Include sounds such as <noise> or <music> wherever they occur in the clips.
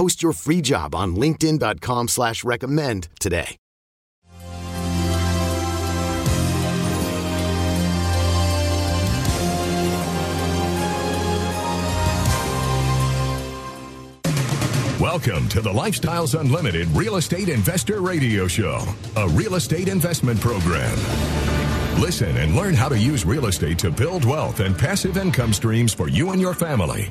Post your free job on linkedin.com slash recommend today. Welcome to the Lifestyles Unlimited Real Estate Investor Radio Show, a real estate investment program. Listen and learn how to use real estate to build wealth and passive income streams for you and your family.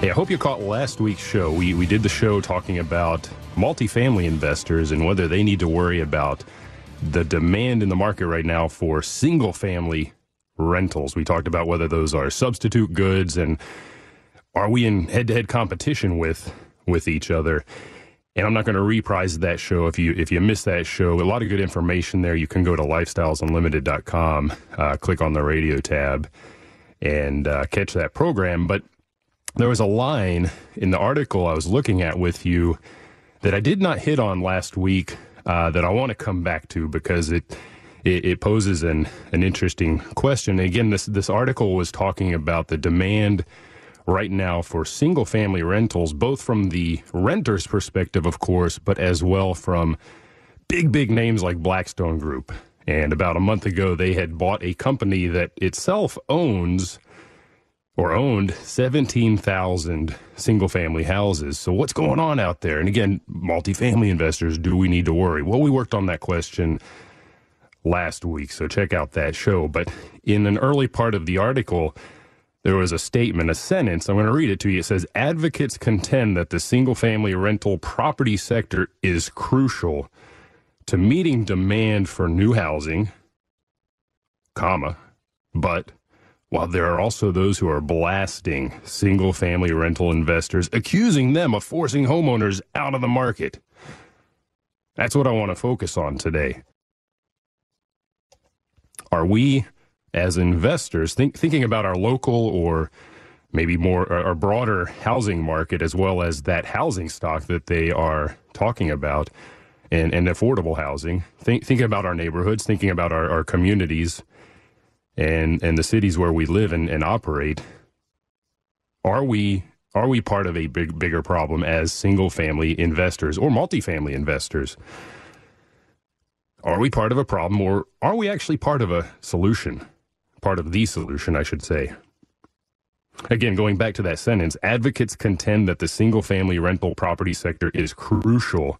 Hey, I hope you caught last week's show. We, we did the show talking about multifamily investors and whether they need to worry about the demand in the market right now for single family rentals. We talked about whether those are substitute goods and are we in head to head competition with with each other. And I'm not going to reprise that show. If you if you missed that show, a lot of good information there. You can go to lifestylesunlimited.com, uh, click on the radio tab, and uh, catch that program. But there was a line in the article I was looking at with you that I did not hit on last week uh, that I want to come back to because it it, it poses an an interesting question. again, this this article was talking about the demand right now for single family rentals, both from the renter's perspective, of course, but as well from big, big names like Blackstone Group. And about a month ago, they had bought a company that itself owns or owned 17,000 single family houses. So, what's going on out there? And again, multifamily investors, do we need to worry? Well, we worked on that question last week, so check out that show. But in an early part of the article, there was a statement, a sentence. I'm going to read it to you. It says Advocates contend that the single family rental property sector is crucial to meeting demand for new housing, comma, but while there are also those who are blasting single family rental investors, accusing them of forcing homeowners out of the market. That's what I want to focus on today. Are we as investors, think, thinking about our local or maybe more or broader housing market as well as that housing stock that they are talking about and, and affordable housing, think, thinking about our neighborhoods, thinking about our, our communities and, and the cities where we live and, and operate, are we are we part of a big bigger problem as single family investors or multifamily investors? Are we part of a problem or are we actually part of a solution? part of the solution, I should say. Again, going back to that sentence, advocates contend that the single family rental property sector is crucial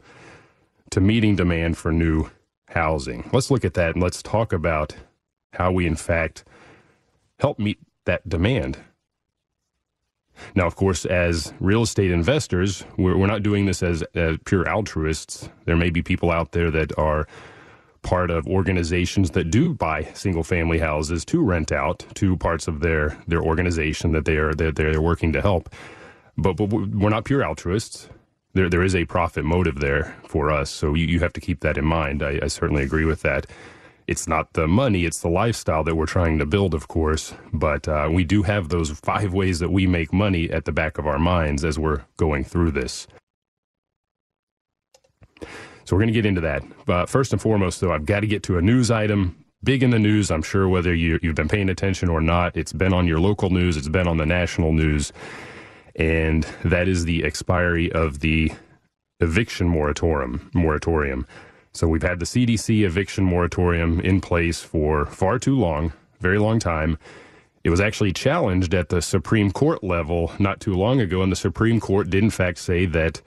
to meeting demand for new housing. Let's look at that and let's talk about how we, in fact, help meet that demand. Now, of course, as real estate investors, we're, we're not doing this as, as pure altruists. There may be people out there that are part of organizations that do buy single family houses to rent out to parts of their their organization that they are that they're working to help. But but we're not pure altruists. There there is a profit motive there for us, so you, you have to keep that in mind. I, I certainly agree with that. It's not the money, it's the lifestyle that we're trying to build, of course. But uh, we do have those five ways that we make money at the back of our minds as we're going through this. So we're going to get into that. But first and foremost, though, I've got to get to a news item. Big in the news, I'm sure, whether you, you've been paying attention or not. It's been on your local news, it's been on the national news. And that is the expiry of the eviction moratorium. moratorium. So we've had the CDC eviction moratorium in place for far too long, very long time. It was actually challenged at the Supreme Court level not too long ago, and the Supreme Court did in fact say that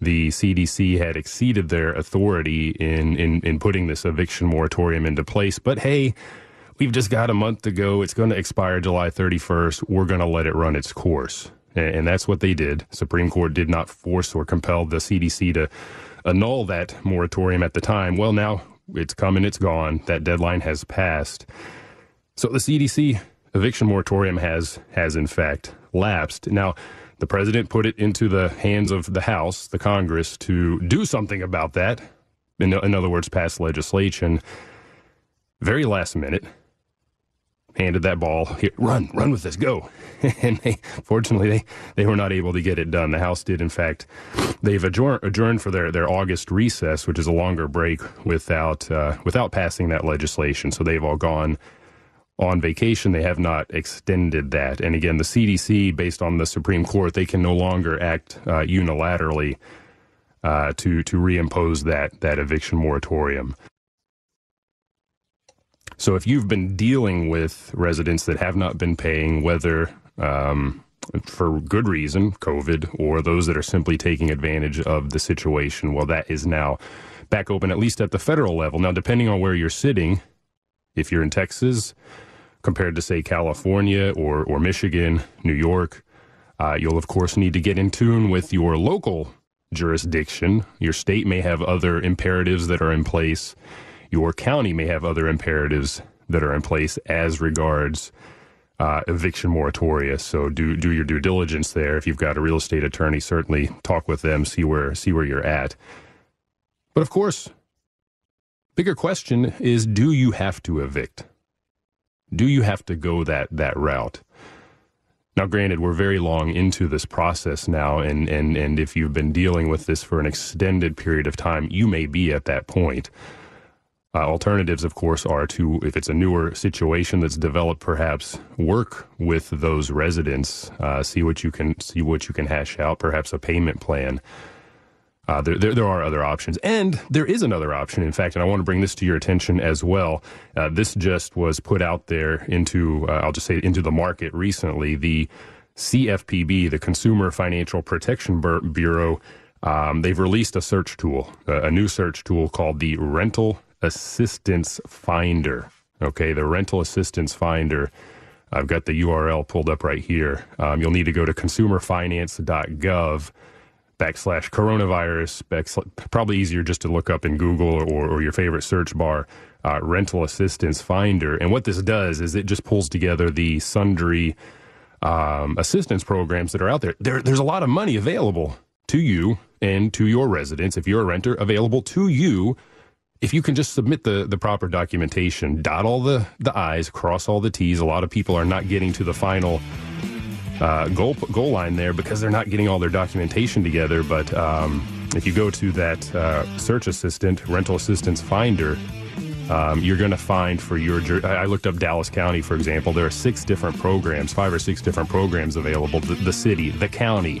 the CDC had exceeded their authority in, in, in putting this eviction moratorium into place. But hey, we've just got a month to go. It's going to expire July 31st. We're going to let it run its course. And that's what they did. Supreme Court did not force or compel the CDC to annul that moratorium at the time. Well, now it's come and it's gone. That deadline has passed. So the CDC eviction moratorium has has in fact lapsed. Now, the president put it into the hands of the House, the Congress, to do something about that. In, in other words, pass legislation. Very last minute, handed that ball here, run, run with this, go. <laughs> and they, fortunately, they, they were not able to get it done. The House did, in fact, they've adjourned, adjourned for their, their August recess, which is a longer break, without uh, without passing that legislation. So they've all gone on vacation. They have not extended that. And again, the CDC, based on the Supreme Court, they can no longer act uh, unilaterally uh, to to reimpose that that eviction moratorium. So if you've been dealing with residents that have not been paying, whether um, for good reason, COVID, or those that are simply taking advantage of the situation, well, that is now back open, at least at the federal level. Now, depending on where you're sitting, if you're in Texas, compared to, say, California or, or Michigan, New York, uh, you'll, of course, need to get in tune with your local jurisdiction. Your state may have other imperatives that are in place. Your county may have other imperatives that are in place as regards uh, eviction moratoria. So do do your due diligence there. If you've got a real estate attorney, certainly talk with them, see where see where you're at. But of course, bigger question is: Do you have to evict? Do you have to go that that route? Now, granted, we're very long into this process now, and, and, and if you've been dealing with this for an extended period of time, you may be at that point. Uh, alternatives, of course, are to, if it's a newer situation that's developed, perhaps work with those residents, uh, see what you can see what you can hash out, perhaps a payment plan. Uh, there, there, there, are other options. And there is another option, in fact, and I want to bring this to your attention as well. Uh, this just was put out there into, uh, I'll just say, into the market recently. The CFPB, the Consumer Financial Protection Bureau, um, they've released a search tool, a new search tool called the Rental Assistance Finder. Okay, the Rental Assistance Finder. I've got the URL pulled up right here. Um, you'll need to go to consumerfinance.gov backslash coronavirus, backslash, probably easier just to look up in Google or, or your favorite search bar, uh, rental assistance finder. And what this does is it just pulls together the sundry um, assistance programs that are out there. there. There's a lot of money available to you and to your residents, if you're a renter, available to you if you can just submit the, the proper documentation, dot all the, the I's, cross all the T's. A lot of people are not getting to the final uh, goal goal line there because they're not getting all their documentation together. But um, if you go to that uh, search assistant, rental assistance finder, um, you're going to find for your. I looked up Dallas County, for example. There are six different programs, five or six different programs available. The, the city, the county,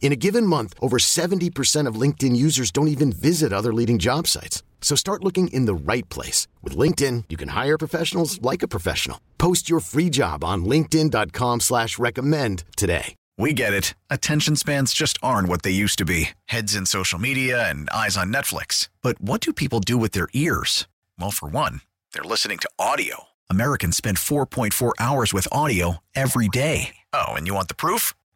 In a given month, over 70% of LinkedIn users don't even visit other leading job sites. So start looking in the right place. With LinkedIn, you can hire professionals like a professional. Post your free job on linkedin.com slash recommend today. We get it. Attention spans just aren't what they used to be. Heads in social media and eyes on Netflix. But what do people do with their ears? Well, for one, they're listening to audio. Americans spend 4.4 hours with audio every day. Oh, and you want the proof?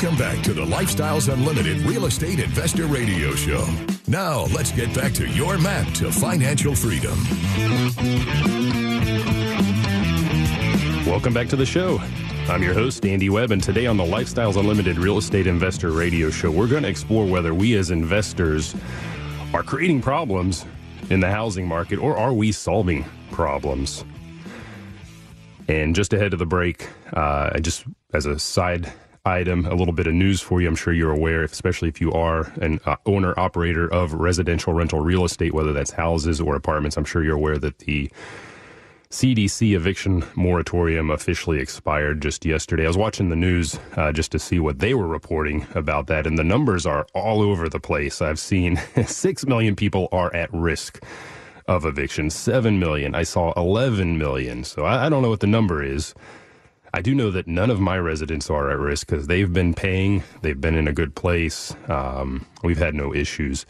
Welcome back to the Lifestyles Unlimited Real Estate Investor Radio Show. Now, let's get back to your map to financial freedom. Welcome back to the show. I'm your host, Andy Webb, and today on the Lifestyles Unlimited Real Estate Investor Radio Show, we're going to explore whether we as investors are creating problems in the housing market or are we solving problems? And just ahead of the break, uh, I just, as a side item, a little bit of news for you. I'm sure you're aware, especially if you are an uh, owner operator of residential rental real estate, whether that's houses or apartments. I'm sure you're aware that the CDC eviction moratorium officially expired just yesterday. I was watching the news uh, just to see what they were reporting about that, and the numbers are all over the place. I've seen <laughs> 6 million people are at risk of eviction, 7 million. I saw 11 million. So I, I don't know what the number is. I do know that none of my residents are at risk because they've been paying, they've been in a good place. Um, we've had no issues.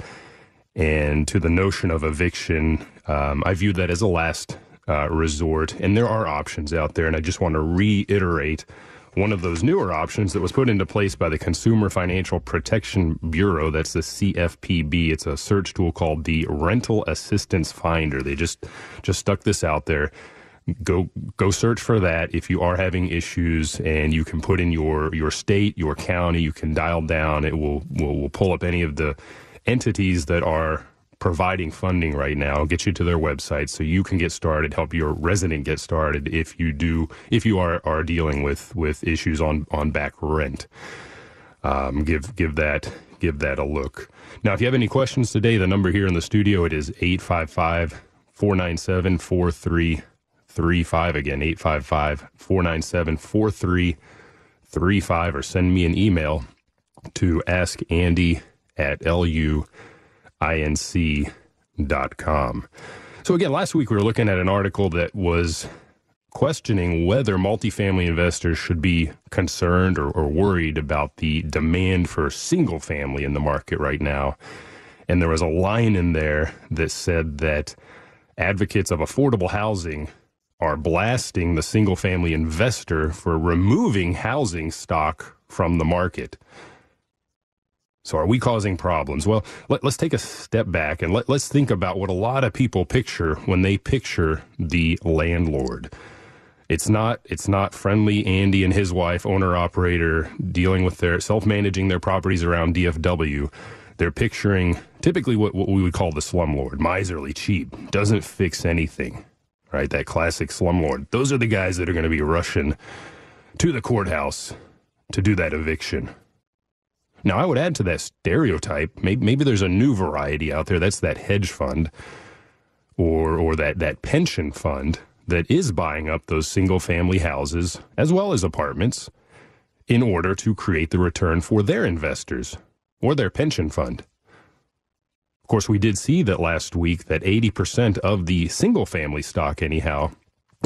And to the notion of eviction, um, I view that as a last uh, resort. And there are options out there. And I just want to reiterate one of those newer options that was put into place by the Consumer Financial Protection Bureau. That's the CFPB. It's a search tool called the Rental Assistance Finder. They just just stuck this out there go go search for that if you are having issues and you can put in your your state your county you can dial down. It will will, will pull up any of the entities that are providing funding right now. Get you to their website so you can get started help your resident get started if you do if you are are dealing with with issues on on back rent. Um, give give that give that a look. Now if you have any questions today the number here in the studio it is 855 497 35 again 855 497 4335 or send me an email to ask andy at luinc.com so again last week we were looking at an article that was questioning whether multifamily investors should be concerned or, or worried about the demand for single family in the market right now. And there was a line in there that said that advocates of affordable housing are blasting the single family investor for removing housing stock from the market. So, are we causing problems? Well, let, us take a step back and let, let's think about what a lot of people picture when they picture the landlord. It's not it's not friendly Andy and his wife, owner operator, dealing with their self managing their properties around DFW. They're picturing typically what, what we would call the slumlord, miserly, cheap, doesn't fix anything right? That classic slumlord. Those are the guys that are going to be rushing to the courthouse to do that eviction. Now, I would add to that stereotype, maybe, maybe there's a new variety out there. That's that hedge fund or, or that, that pension fund that is buying up those single family houses as well as apartments in order to create the return for their investors or their pension fund. Of course, we did see that last week that 80% of the single family stock, anyhow,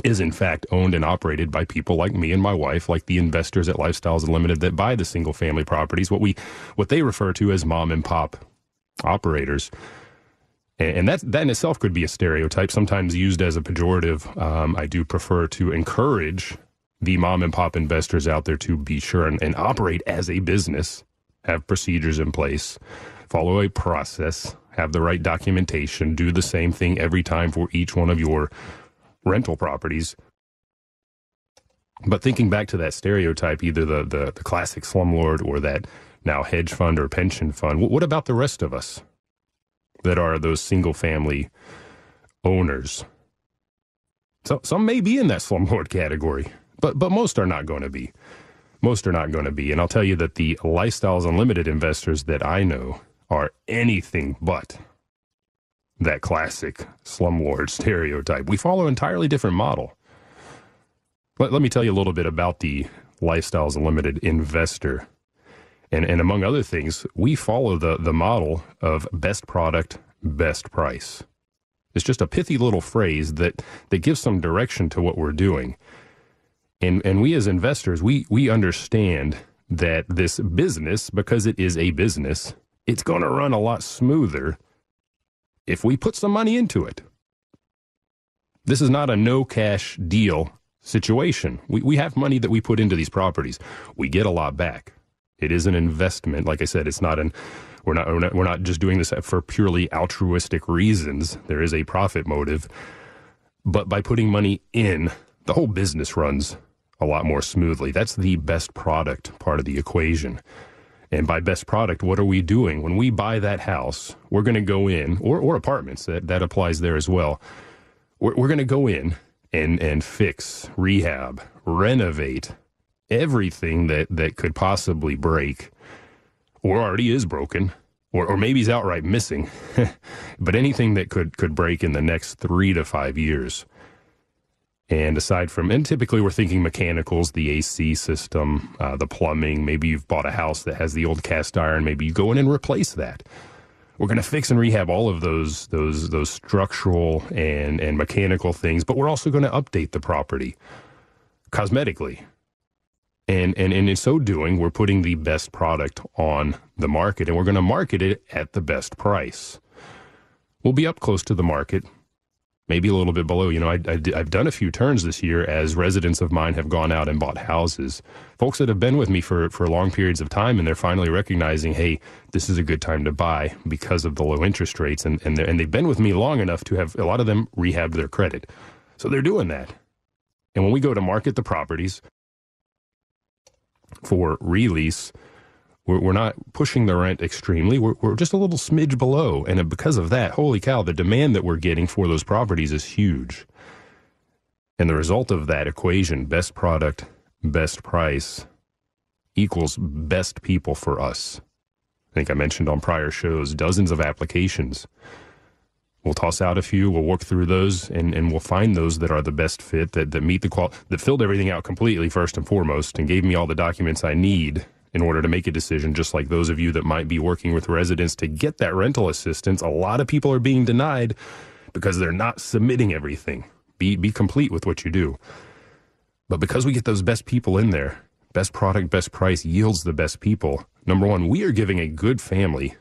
is in fact owned and operated by people like me and my wife, like the investors at Lifestyles Unlimited that buy the single family properties, what we what they refer to as mom and pop operators. And that that in itself could be a stereotype, sometimes used as a pejorative. Um, I do prefer to encourage the mom and pop investors out there to be sure and, and operate as a business, have procedures in place, follow a process, have the right documentation, do the same thing every time for each one of your rental properties. But thinking back to that stereotype, either the, the, the classic slumlord or that now hedge fund or pension fund, what about the rest of us? that are those single family owners. So some may be in that <laughs> slumlord category, but but most are not going to be. Most are not going to be. And I'll tell you that the Lifestyles Unlimited investors that I know are anything but that classic slumlord stereotype. We follow an entirely different model. Let, let me tell you a little bit about the Lifestyles Unlimited investor. And, and among other things, we follow the, the model of best product, best price. It's just a pithy little phrase that, that gives some direction to what we're doing. And, and we as investors, we, we understand that this business, because it is a business, it's going to run a lot smoother if we put some money into it. This is not a no cash deal situation. We, we have money that we put into these properties. We get a lot back. It is an investment. Like I said, it's not an, we're not, we're not, we're not just doing this for purely altruistic reasons. There is a profit motive. But by putting money in, the whole business runs a lot more smoothly. That's the best product part of the equation. And by best product, what are we doing? When we buy that house, we're going to go in, or, or apartments, that, that applies there as well. We're, we're going to go in and, and fix, rehab, renovate everything that, that could possibly break or already is broken or, or maybe is outright missing, <laughs> but anything that could, could break in the next three to five years. And aside from, and typically we're thinking mechanicals, the AC system, uh, the plumbing. Maybe you've bought a house that has the old cast iron. Maybe you go in and replace that. We're going to fix and rehab all of those those those structural and and mechanical things, but we're also going to update the property cosmetically. And, and and in so doing, we're putting the best product on the market, and we're going to market it at the best price. We'll be up close to the market, maybe a little bit below. You know, I, have done a few turns this year as residents of mine have gone out and bought houses. Folks that have been with me for, for long periods of time, and they're finally recognizing, hey, this is a good time to buy because of the low interest rates. And, and, and they've been with me long enough to have a lot of them rehabbed their credit. So they're doing that. And when we go to market the properties for release, we're, we're not pushing the rent extremely. We're, we're just a little smidge below. And because of that, holy cow, the demand that we're getting for those properties is huge. And the result of that equation, best product, best price, equals best people for us. I think I mentioned on prior shows dozens of applications. We'll toss out a few, we'll work through those, and, and we'll find those that are the best fit, that, that meet the qual that filled everything out completely first and foremost, and gave me all the documents I need in order to make a decision, just like those of you that might be working with residents to get that rental assistance. A lot of people are being denied because they're not submitting everything. Be, be complete with what you do. But because we get those best people in there, best product, best price yields the best people. Number one, we are giving a good family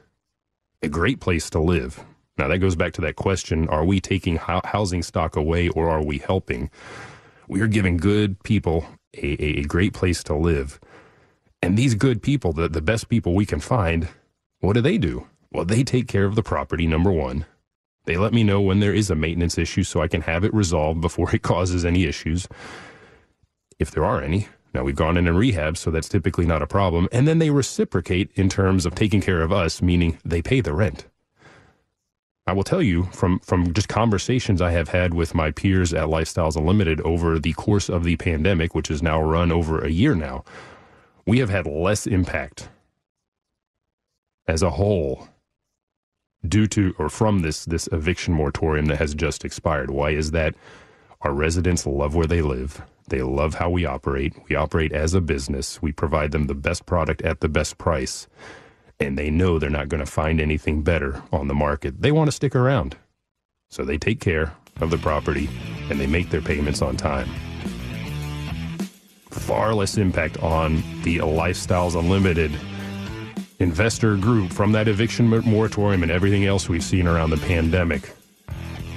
a great place to live. Now, that goes back to that question are we taking housing stock away or are we helping? We are giving good people a, a great place to live. And these good people, the, the best people we can find, what do they do? Well, they take care of the property, number one. They let me know when there is a maintenance issue so I can have it resolved before it <laughs> causes any issues, if there are any. Now, we've gone in and rehab, so that's typically not a problem. And then they reciprocate in terms of taking care of us, meaning they pay the rent. I will tell you from, from just conversations I have had with my peers at Lifestyles Unlimited over the course of the pandemic, which has now run over a year now, we have had less impact as a whole due to or from this this eviction moratorium that has just expired. Why is that? Our residents love where they live. They love how we operate. We operate as a business. We provide them the best product at the best price. And they know they're not going to find anything better on the market. They want to stick around. So they take care of the property and they make their payments on time far less impact on the Lifestyles Unlimited investor group from that eviction moratorium and everything else we've seen around the pandemic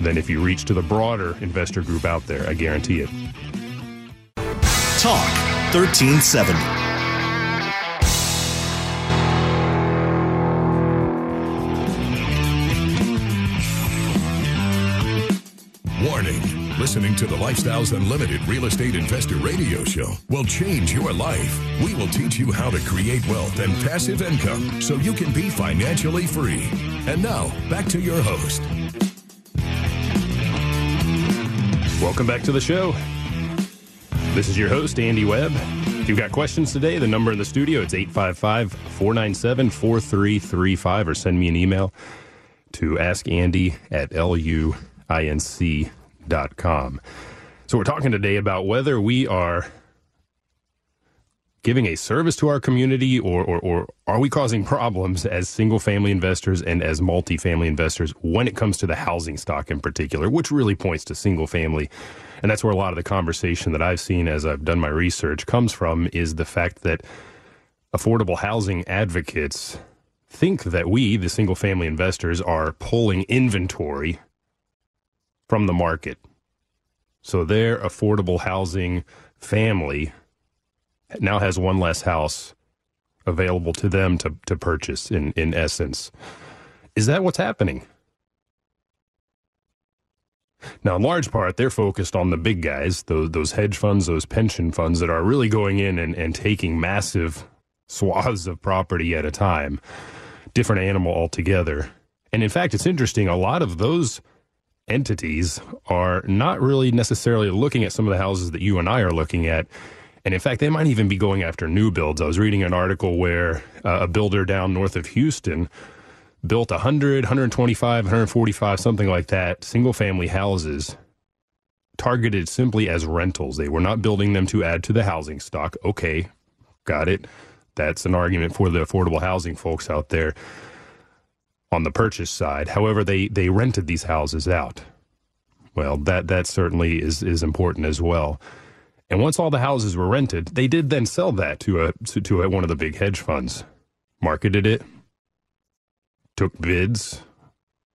than if you reach to the broader investor group out there. I guarantee it. Talk 1370. Listening to the Lifestyles Unlimited Real Estate Investor Radio Show will change your life. We will teach you how to create wealth and passive income so you can be financially free. And now, back to your host. Welcome back to the show. This is your host, Andy Webb. If you've got questions today, the number in the studio, it's 855 497 4335, or send me an email to askandy at luinc.com. So, we're talking today about whether we are giving a service to our community or, or, or are we causing problems as single family investors and as multifamily investors when it comes to the housing stock in particular, which really points to single family. And that's where a lot of the conversation that I've seen as I've done my research comes from is the fact that affordable housing advocates think that we, the single family investors, are pulling inventory from the market. So their affordable housing family now has one less house available to them to, to purchase in, in essence. Is that what's happening? Now, in large part, they're focused on the big guys, those, those hedge funds, those pension funds that are really going in and, and taking massive <laughs> swaths of property at a time, different animal altogether. And in fact, it's interesting, a lot of those entities are not really necessarily looking at some of the houses that you and I are looking at and in fact, they might even be going after new builds. I was reading an article where uh, a builder down north of Houston built 100, 125, 145, something like that, single family houses targeted simply as rentals. They were not building them to add to the housing stock. Okay, got it. That's an argument for the affordable housing folks out there on the purchase side. However, they, they rented these houses out. Well, that, that certainly is, is important as well. And once all the houses were rented, they did then sell that to a to, to a, one of the big hedge funds, marketed it, took bids.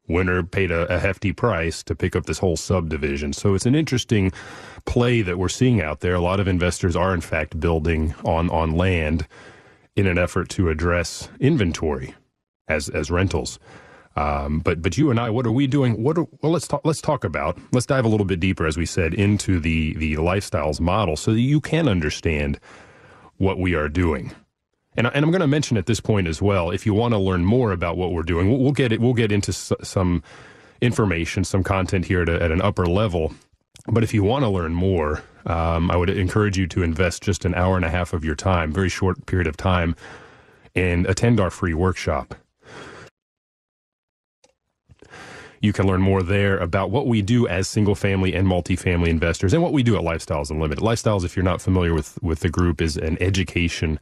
Winner paid a, a hefty price to pick up this whole subdivision. So it's an interesting play that we're seeing out there. A lot of investors are in fact building on on land in an effort to address inventory as as rentals. Um, but but you and I, what are we doing? What are, well, let's talk. Let's talk about. Let's dive a little bit deeper, as we said, into the the lifestyles model, so that you can understand what we are doing. And, and I'm going to mention at this point as well. If you want to learn more about what we're doing, we'll, we'll get it. We'll get into s- some information, some content here at, at, an upper level. But if you want to learn more, um, I would encourage you to invest just an hour and a half of your time, very short period of time, and attend our free workshop. You can learn more there about what we do as single family and multifamily investors and what we do at Lifestyles Unlimited. Lifestyles, if you're not familiar with, with the group, is an education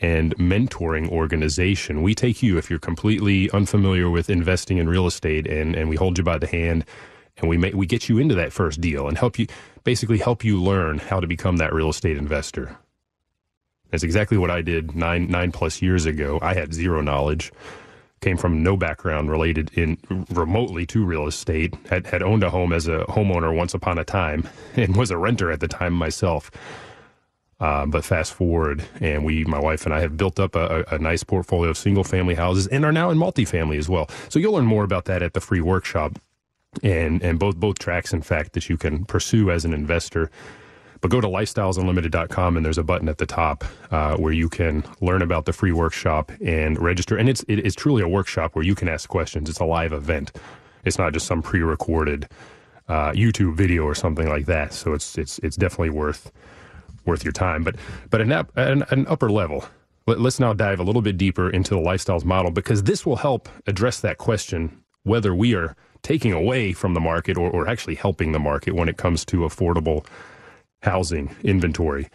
and mentoring organization. We take you, if you're completely unfamiliar with investing in real estate, and, and we hold you by the hand and we make, we get you into that first deal and help you basically help you learn how to become that real estate investor. That's exactly what I did nine nine plus years ago. I had zero knowledge came from no background related in remotely to real estate, had, had owned a home as a homeowner once upon a time, <laughs> and was a renter at the time myself. Uh, but fast forward, and we, my wife and I, have built up a, a nice portfolio of single family houses and are now in multifamily as well. So you'll learn more about that at the free workshop, and and both both tracks, in fact, that you can pursue as an investor. But go to lifestylesunlimited.com and there's a button at the top uh, where you can learn about the free workshop and register. And it's it is truly a workshop where you can ask questions. It's a live event. It's not just some pre-recorded uh, YouTube video or something like that. So it's it's it's definitely worth worth your time. But but an, an, an upper level. Let, let's now dive a little bit deeper into the lifestyles model because this will help address that question whether we are taking away from the market or, or actually helping the market when it comes to affordable housing inventory.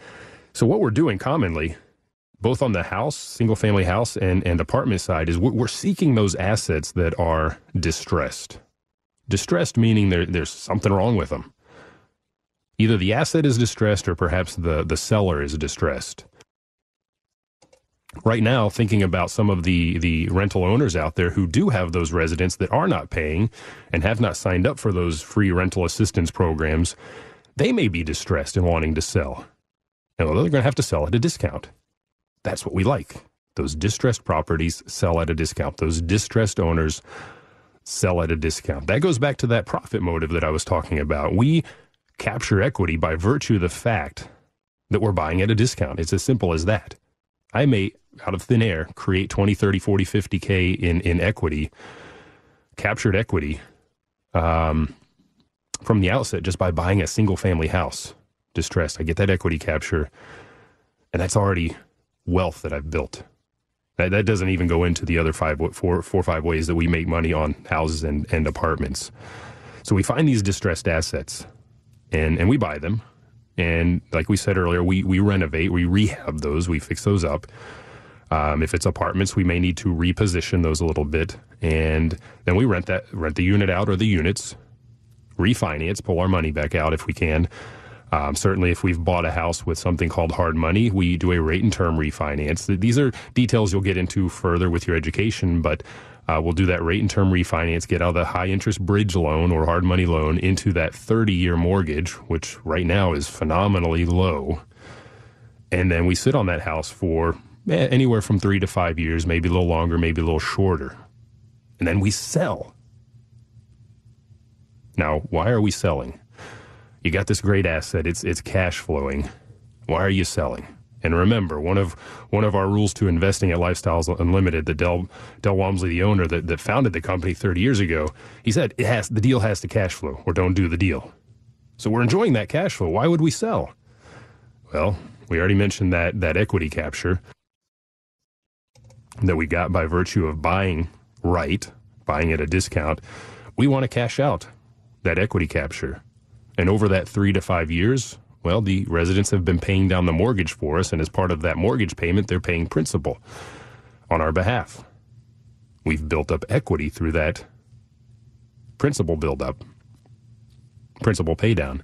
So what we're doing commonly, both on the house, single family house and, and apartment side, is we're seeking those assets that are distressed. Distressed meaning there, there's something wrong with them. Either the asset is distressed or perhaps the, the seller is distressed. Right now, thinking about some of the, the rental owners out there who do have those residents that are not paying and have not signed up for those free rental assistance programs, they may be distressed and wanting to sell. And they're going to have to sell at a discount. That's what we like. Those distressed properties sell at a discount. Those distressed owners sell at a discount. That goes back to that profit motive that I was talking about. We capture equity by virtue of the fact that we're buying at a discount. It's as simple as that. I may, out of thin air, create 20, 30, 40, 50K in, in equity, captured equity, um, from the outset just by buying a single family house distressed. I get that equity capture, and that's already wealth that I've built. That, that doesn't even go into the other five, four, four or five ways that we make money on houses and, and apartments. So we find these distressed assets and, and we buy them. And like we said earlier, we, we renovate, we rehab those, we fix those up. Um, if it's apartments, we may need to reposition those a little bit, and then we rent that rent the unit out or the units, refinance, pull our money back out if we can. Um, certainly, if we've bought a house with something called hard money, we do a rate and term refinance. These are details you'll get into further with your education, but uh, we'll do that rate and term refinance, get out of the high interest bridge loan or hard money loan into that 30 year mortgage, which right now is phenomenally low. And then we sit on that house for eh, anywhere from three to five years, maybe a little longer, maybe a little shorter. And then we sell. Now, why are we selling? You got this great asset, it's, it's cash flowing. Why are you selling? And remember, one of one of our rules to investing at Lifestyles Unlimited, the Del Del Walmsley, the owner that, that founded the company 30 years ago, he said it has the deal has to cash flow or don't do the deal. So we're enjoying that cash flow. Why would we sell? Well, we already mentioned that that equity capture that we got by virtue of buying right, buying at a discount. We want to cash out that equity capture. And over that three to five years, well, the residents have been paying down the mortgage for us, and as part of that mortgage payment, they're paying principal on our behalf. We've built up equity through that principal buildup, principal paydown.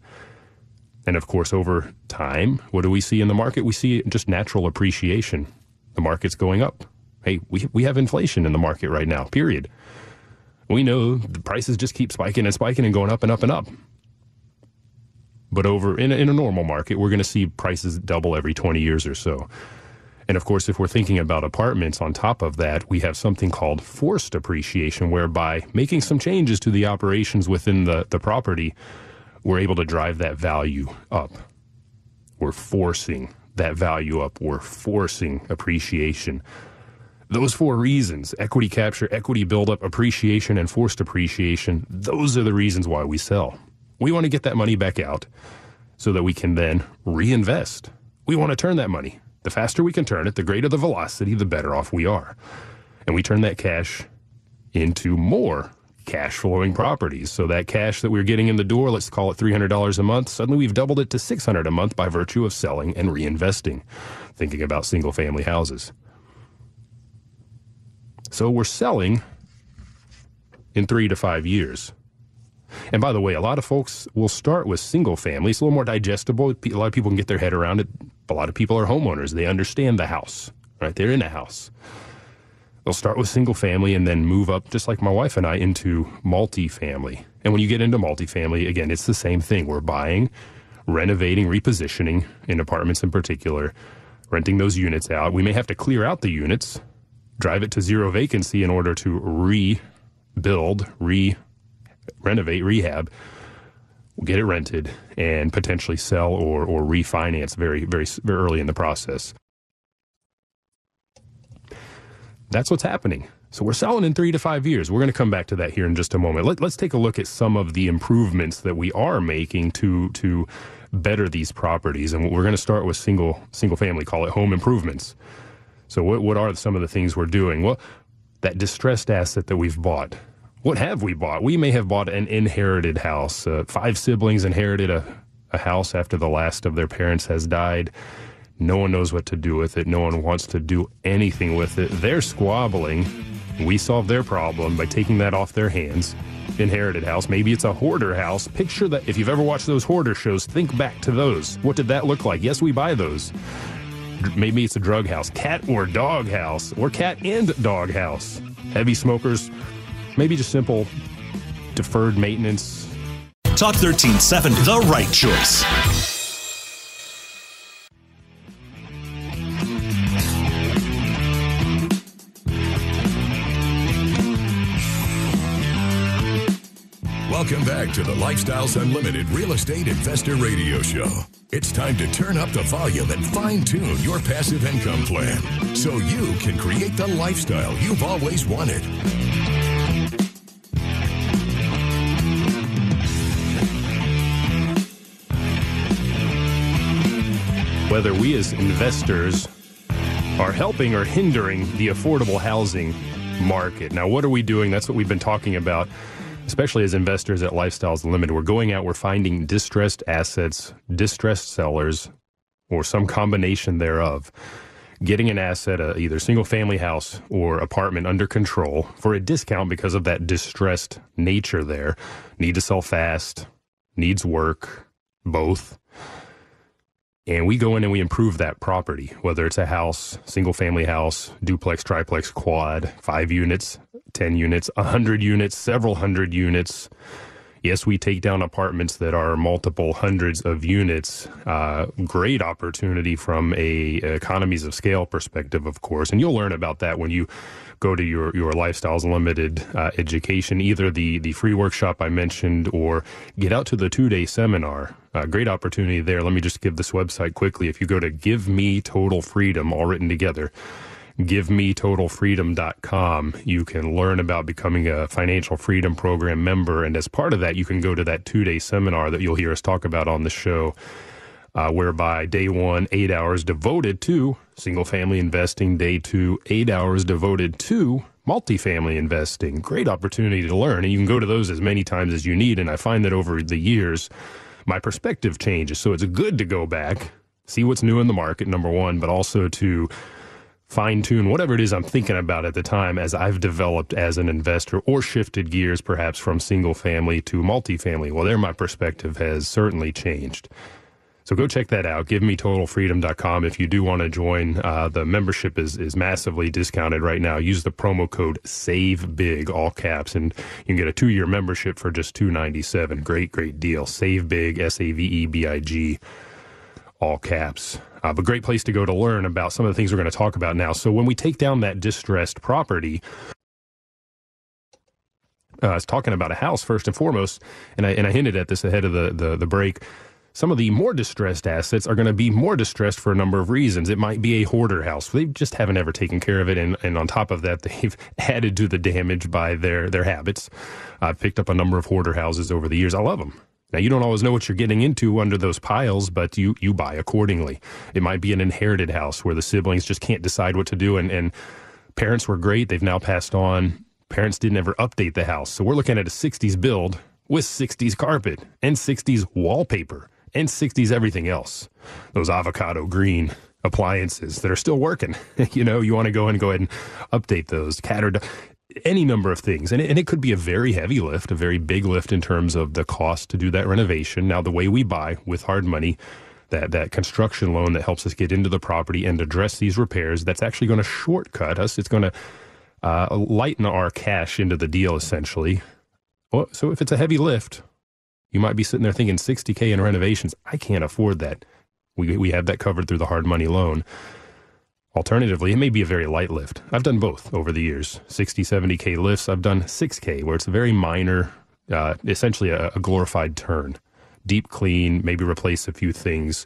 And of course, over time, what do we see in the market? We see just natural appreciation. The market's going up. Hey, we, we have inflation in the market right now, period. We know the prices just keep spiking and spiking and going up and up and up. But over in a, in a normal market, we're going to see prices double every 20 years or so. And of course, if we're thinking about apartments on top of that, we have something called forced appreciation, whereby making some changes to the operations within the, the property, we're able to drive that value up. We're forcing that value up. We're forcing appreciation. Those four reasons equity capture, equity buildup, appreciation, and forced appreciation those are the reasons why we sell. We want to get that money back out so that we can then reinvest. We want to turn that money. The faster we can turn it, the greater the velocity, the better off we are. And we turn that cash into more cash flowing properties. So that cash that we're getting in the door, let's call it $300 a month, suddenly we've doubled it to 600 a month by virtue of selling and reinvesting, thinking about single family houses. So we're selling in 3 to 5 years. And by the way, a lot of folks will start with single family. It's a little more digestible. A lot of people can get their head around it. A lot of people are homeowners. They understand the house, right? They're in a house. They'll start with single family and then move up, just like my wife and I, into multifamily. And when you get into multifamily, again, it's the same thing. We're buying, renovating, repositioning in apartments in particular, renting those units out. We may have to clear out the units, drive it to zero vacancy in order to rebuild, re renovate, rehab, get it rented, and potentially sell or, or refinance very, very, very early in the process. That's what's happening. So we're selling in three to five years. We're going to come back to that here in just a moment. Let, us take a look at some of the improvements that we are making to to better these properties, and we're going to start with single single family. Call it home improvements. So what what are some of the things we're doing? Well, that distressed asset that we've bought what have we bought? We may have bought an inherited house. Uh, five siblings inherited a, a house after the last of their parents has died. No one knows what to do with it. No one wants to do anything with it. They're squabbling. We solve their problem by taking that off their hands. Inherited house. Maybe it's a hoarder house. Picture that. If you've ever watched those hoarder shows, think back to those. What did that look like? Yes, we buy those. Maybe it's a drug house, cat or dog house, or cat and dog house. Heavy smokers Maybe just simple deferred maintenance. Talk 1370, the right choice. Welcome back to the Lifestyles Unlimited Real Estate Investor Radio Show. It's time to turn up the volume and fine tune your passive income plan so you can create the lifestyle you've always wanted. Whether we as investors are helping or hindering the affordable housing market. Now, what are we doing? That's what we've been talking about especially as investors at Lifestyles Unlimited. We're going out, we're finding distressed assets, distressed sellers, or some combination thereof, getting an asset, uh, either single family house or apartment under control for a discount because of that distressed nature there. Need to sell fast, needs work, both. And we go in and we improve that property, whether it's a house, single family house, duplex, triplex, quad, five units, 10 units, 100 units, several hundred units. Yes, we take down apartments that are multiple hundreds of units. Uh, great opportunity from a economies of scale perspective, of course, and you'll learn about that when you go to your your Lifestyles Unlimited uh, education, either the the free workshop I mentioned or get out to the two day seminar. Uh, great opportunity there. Let me just give this website quickly. If you go to Give Me Total Freedom, all written together givemetotalfreedom.com. You can learn about becoming a financial freedom program member. And as part of that, you can go to that two day seminar that you'll hear us talk about on the show, uh, whereby day one, eight hours devoted to single family investing, day two, eight hours devoted to multifamily investing. Great opportunity to learn. And you can go to those as many times as you need. And I find that over the years, my perspective changes. So it's good to go back, see what's new in the market, number one, but also to fine tune whatever it is I'm thinking about at the time as I've developed as an investor or shifted gears perhaps from single family to multifamily. Well, there my perspective has certainly changed. So go check that out. GiveMeTotalFreedom.com. If you do want to join, uh, the membership is, is massively discounted right now. Use the promo code Save Big, all caps, and you can get a two year membership for just two ninety seven. Great, great deal. Save Big, S A V E B I G, all caps. Uh, but great place to go to learn about some of the things we're going to talk about now. So when we take down that distressed property, uh, I was talking about a house first and foremost, and I and I hinted at this ahead of the the, the break. Some of the more distressed assets are going to be more distressed for a number of reasons. It might be a hoarder house; they just haven't ever taken care of it, and, and on top of that, <laughs> they've added to the damage by their their habits. I've picked up a number of hoarder houses over the years. I love them. Now you don't always know what you're getting into under those piles, but you you buy accordingly. It might be an inherited house where the siblings just can't decide what to do and, and parents were great, they've now passed on. Parents didn't ever update the house. So we're looking at a 60s build with 60s carpet and 60s wallpaper and 60s everything else. Those avocado green appliances that are still working. <laughs> you know, you want to go and go ahead and update those. Cat any number of things. And it, and it could be a very heavy lift, a very big lift in terms of the cost to do that renovation. Now, the way we buy with hard money, that, that construction loan that helps us get into the property and address these repairs, that's actually going to shortcut us. It's going to uh, lighten our cash into the deal, essentially. Well, so if it's a heavy lift, you might be sitting there thinking 60K in renovations. I can't afford that. We, we have that covered through the hard money loan. Alternatively, it may be a very light lift. I've done both over the years 60, 70K lifts. I've done 6K, where it's a very minor, uh, essentially a, a, glorified turn. Deep clean, maybe replace a few things,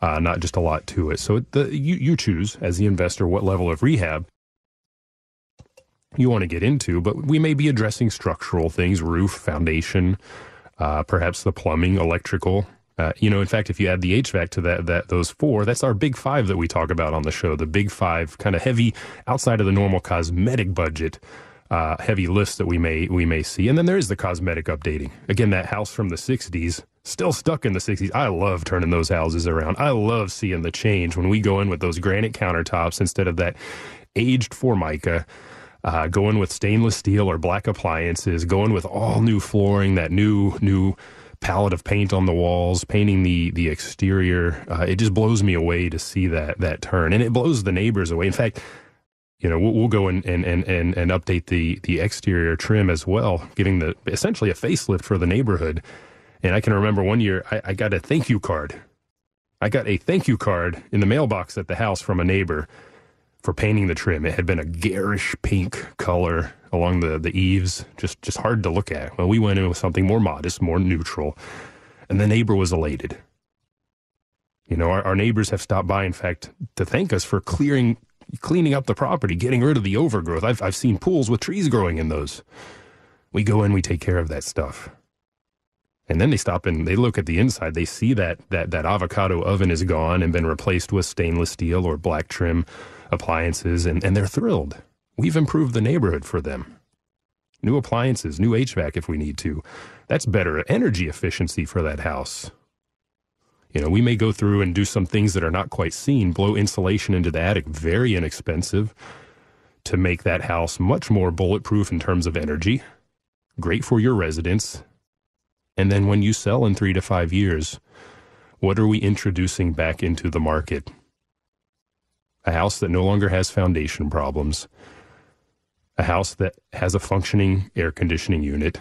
uh, not just a lot to it. So the, you, you choose, as the investor, what level of rehab you want to get into, but we may be addressing structural things roof, foundation, uh, perhaps the plumbing, electrical, uh, you know, in fact, if you add the HVAC to that, that those four, that's our big five that we talk about on the show. The big five, kind of heavy outside of the normal cosmetic budget, uh, heavy list that we may we may see. And then there is the cosmetic updating. Again, that house from the '60s, still stuck in the '60s. I love turning those houses around. I love seeing the change when we go in with those granite countertops instead of that aged formica. Uh, going with stainless steel or black appliances, going with all new flooring, that new new palette of paint on the walls, painting the the exterior. Uh, it just blows me away to see that that turn, and it blows the neighbors away. In fact, you know, we'll, we'll go and, and and and update the the exterior trim as well, giving the essentially a facelift for the neighborhood. And I can remember one year I, I got a thank you card. I got a thank you card in the mailbox at the house from a neighbor for painting the trim. It had been a garish pink color along the, the eaves, just, just hard to look at. Well, we went in with something more modest, more neutral, and the neighbor was elated. You know, our, our neighbors have stopped by, in fact, to thank us for clearing, cleaning up the property, getting rid of the overgrowth. I've, I've seen pools with trees growing in those. We go in, we take care of that stuff. And then they stop and they look at the inside. They see that that that avocado oven is gone and been replaced with stainless steel or black trim appliances, and, and they're thrilled. We've improved the neighborhood for them. New appliances, new HVAC if we need to. That's better energy efficiency for that house. You know, we may go through and do some things that are not quite seen, blow insulation into the attic, very inexpensive to make that house much more bulletproof in terms of energy. Great for your residents. And then when you sell in three to five years, what are we introducing back into the market? A house that no longer has foundation problems, a house that has a functioning air conditioning unit,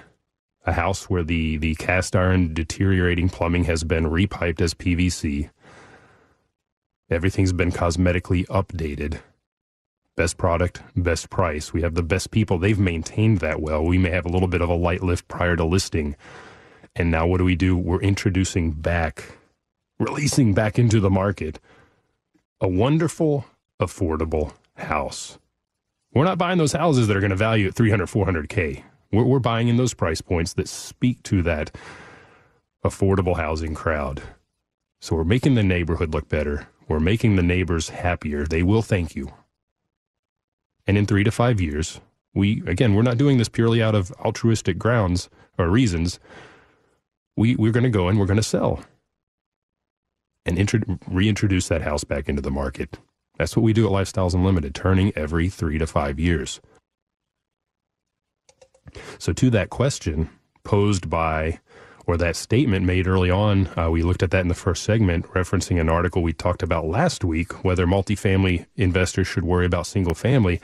a house where the, the cast iron deteriorating plumbing has been repiped as PVC. Everything's been cosmetically updated. Best product, best price. We have the best people. They've maintained that well. We may have a little bit of a light lift prior to listing. And now what do we do? We're introducing back, releasing back into the market a wonderful, affordable house. We're not buying those houses that are going to value at 300, 400K. We're, we're buying in those price points that speak to that affordable housing crowd. So we're making the neighborhood look better. We're making the neighbors happier. They will thank you. And in three to five years, we, again, we're not doing this purely out of altruistic grounds or reasons. We, we're going to go and we're going to sell and intro- reintroduce that house back into the market. That's what we do at Lifestyles Unlimited, turning every three to five years. So, to that question posed by, or that statement made early on, uh, we looked at that in the first segment, referencing an article we talked about last week whether multifamily investors should worry about single family.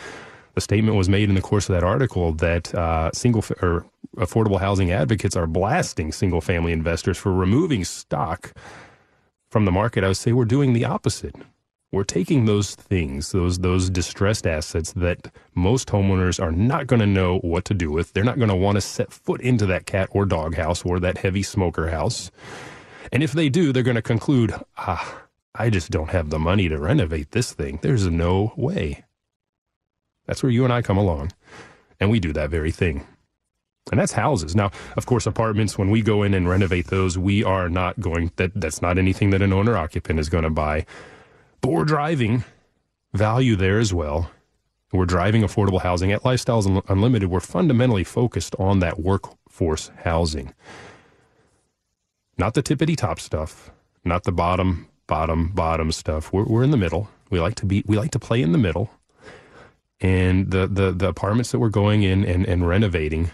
The statement was made in the course of that article that uh, single or affordable housing advocates are blasting single family investors for removing stock from the market. I would say we're doing the opposite we're taking those things, those those distressed assets that most homeowners are not going to know what to do with. They're not going to want to set foot into that cat or dog house or that heavy smoker house. And if they do, they're going to conclude, ah, I just don't have the money to renovate this thing. There's no way. That's where you and I come along. And we do that very thing. And that's houses. Now, of course, apartments, when we go in and renovate those, we are not going, that, that's not anything that an owner occupant is going to buy. But we're driving value there as well. We're driving affordable housing at Lifestyles Unlimited. We're fundamentally focused on that workforce housing, not the tippity top stuff, not the bottom, bottom, bottom stuff. We're, we're in the middle. We like to be, we like to play in the middle. And the, the, the apartments that we're going in and, and renovating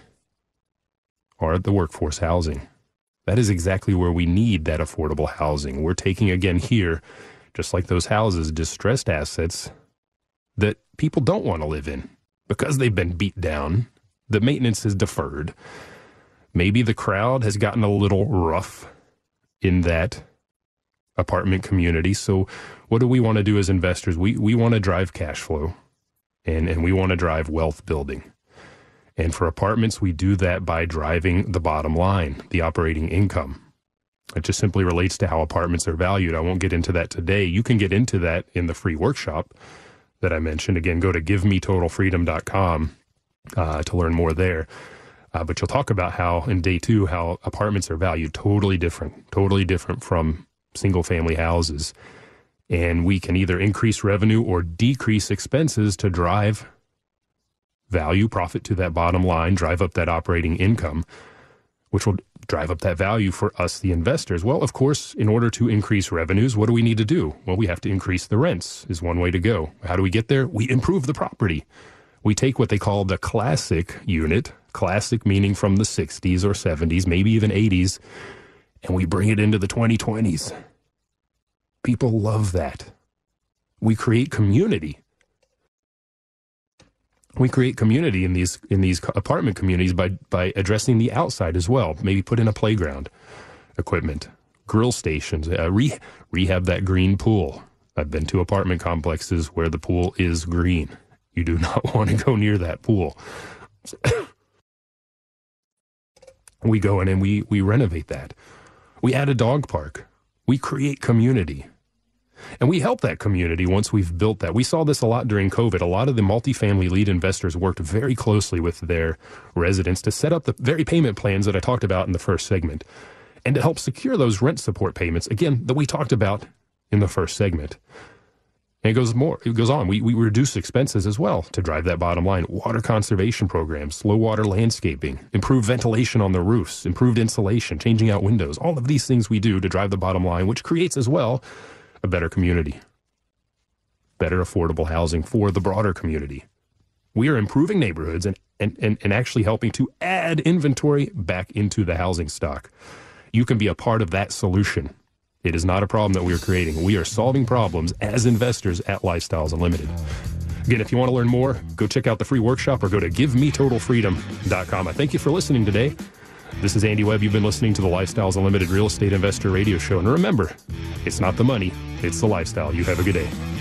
are the workforce housing. That is exactly where we need that affordable housing. We're taking again here just like those houses, distressed assets that people don't want to live in because they've been beat down. The maintenance is deferred. Maybe the crowd has gotten a little rough in that apartment community. So, what do we want to do as investors? We, we want to drive cash flow and, and we want to drive wealth building. And for apartments, we do that by driving the bottom line, the operating income. It just simply relates to how apartments are valued. I won't get into that today. You can get into that in the free workshop that I mentioned. Again, go to givemetotalfreedom.com uh, to learn more there. Uh, but you'll talk about how in day two, how apartments are valued totally different, totally different from single family houses. And we can either increase revenue or decrease expenses to drive value, profit to that bottom line, drive up that operating income, which will drive up that value for us, the investors? Well, of course, in order to increase revenues, what do we need to do? Well, we have to increase the rents, is one way to go. How do we get there? We improve the property. We take what they call the classic unit, classic meaning from the 60s or 70s, maybe even 80s, and we bring it into the 2020s. People love that. We create community we create community in these in these apartment communities by by addressing the outside as well. Maybe put in a playground equipment, grill stations, uh, re, rehab that green pool, I've been to apartment complexes where the pool is green. You do <laughs> not want to go near that pool. <coughs> we go in and we, we renovate that. We add a dog park. We create community. And we help that community once we've built that. We saw this a lot during COVID. A lot of the multifamily lead investors worked very closely with their residents to set up the very payment plans that I talked about in the first segment and to help secure those rent support payments, again, that we talked about in the first segment. And it goes more, it goes on. We, we reduce expenses as well to drive that bottom line. Water conservation programs, low water landscaping, improved ventilation on the roofs, improved insulation, changing out windows, all of these things we do to drive the bottom line, which creates as well a better community, better affordable housing for the broader community. We are improving neighborhoods and, and, and, and actually helping to add inventory back into the housing stock. You can be a part of that solution. It is not a problem that we are creating. We are solving problems as investors at Lifestyles Unlimited. Again, if you want to learn more, go check out the free workshop or go to givemetotalfreedom.com. I thank you for listening today. This is Andy Webb. You've been listening to the Lifestyles Unlimited Real Estate Investor Radio Show. And remember, it's not the money, it's the lifestyle. You have a good day.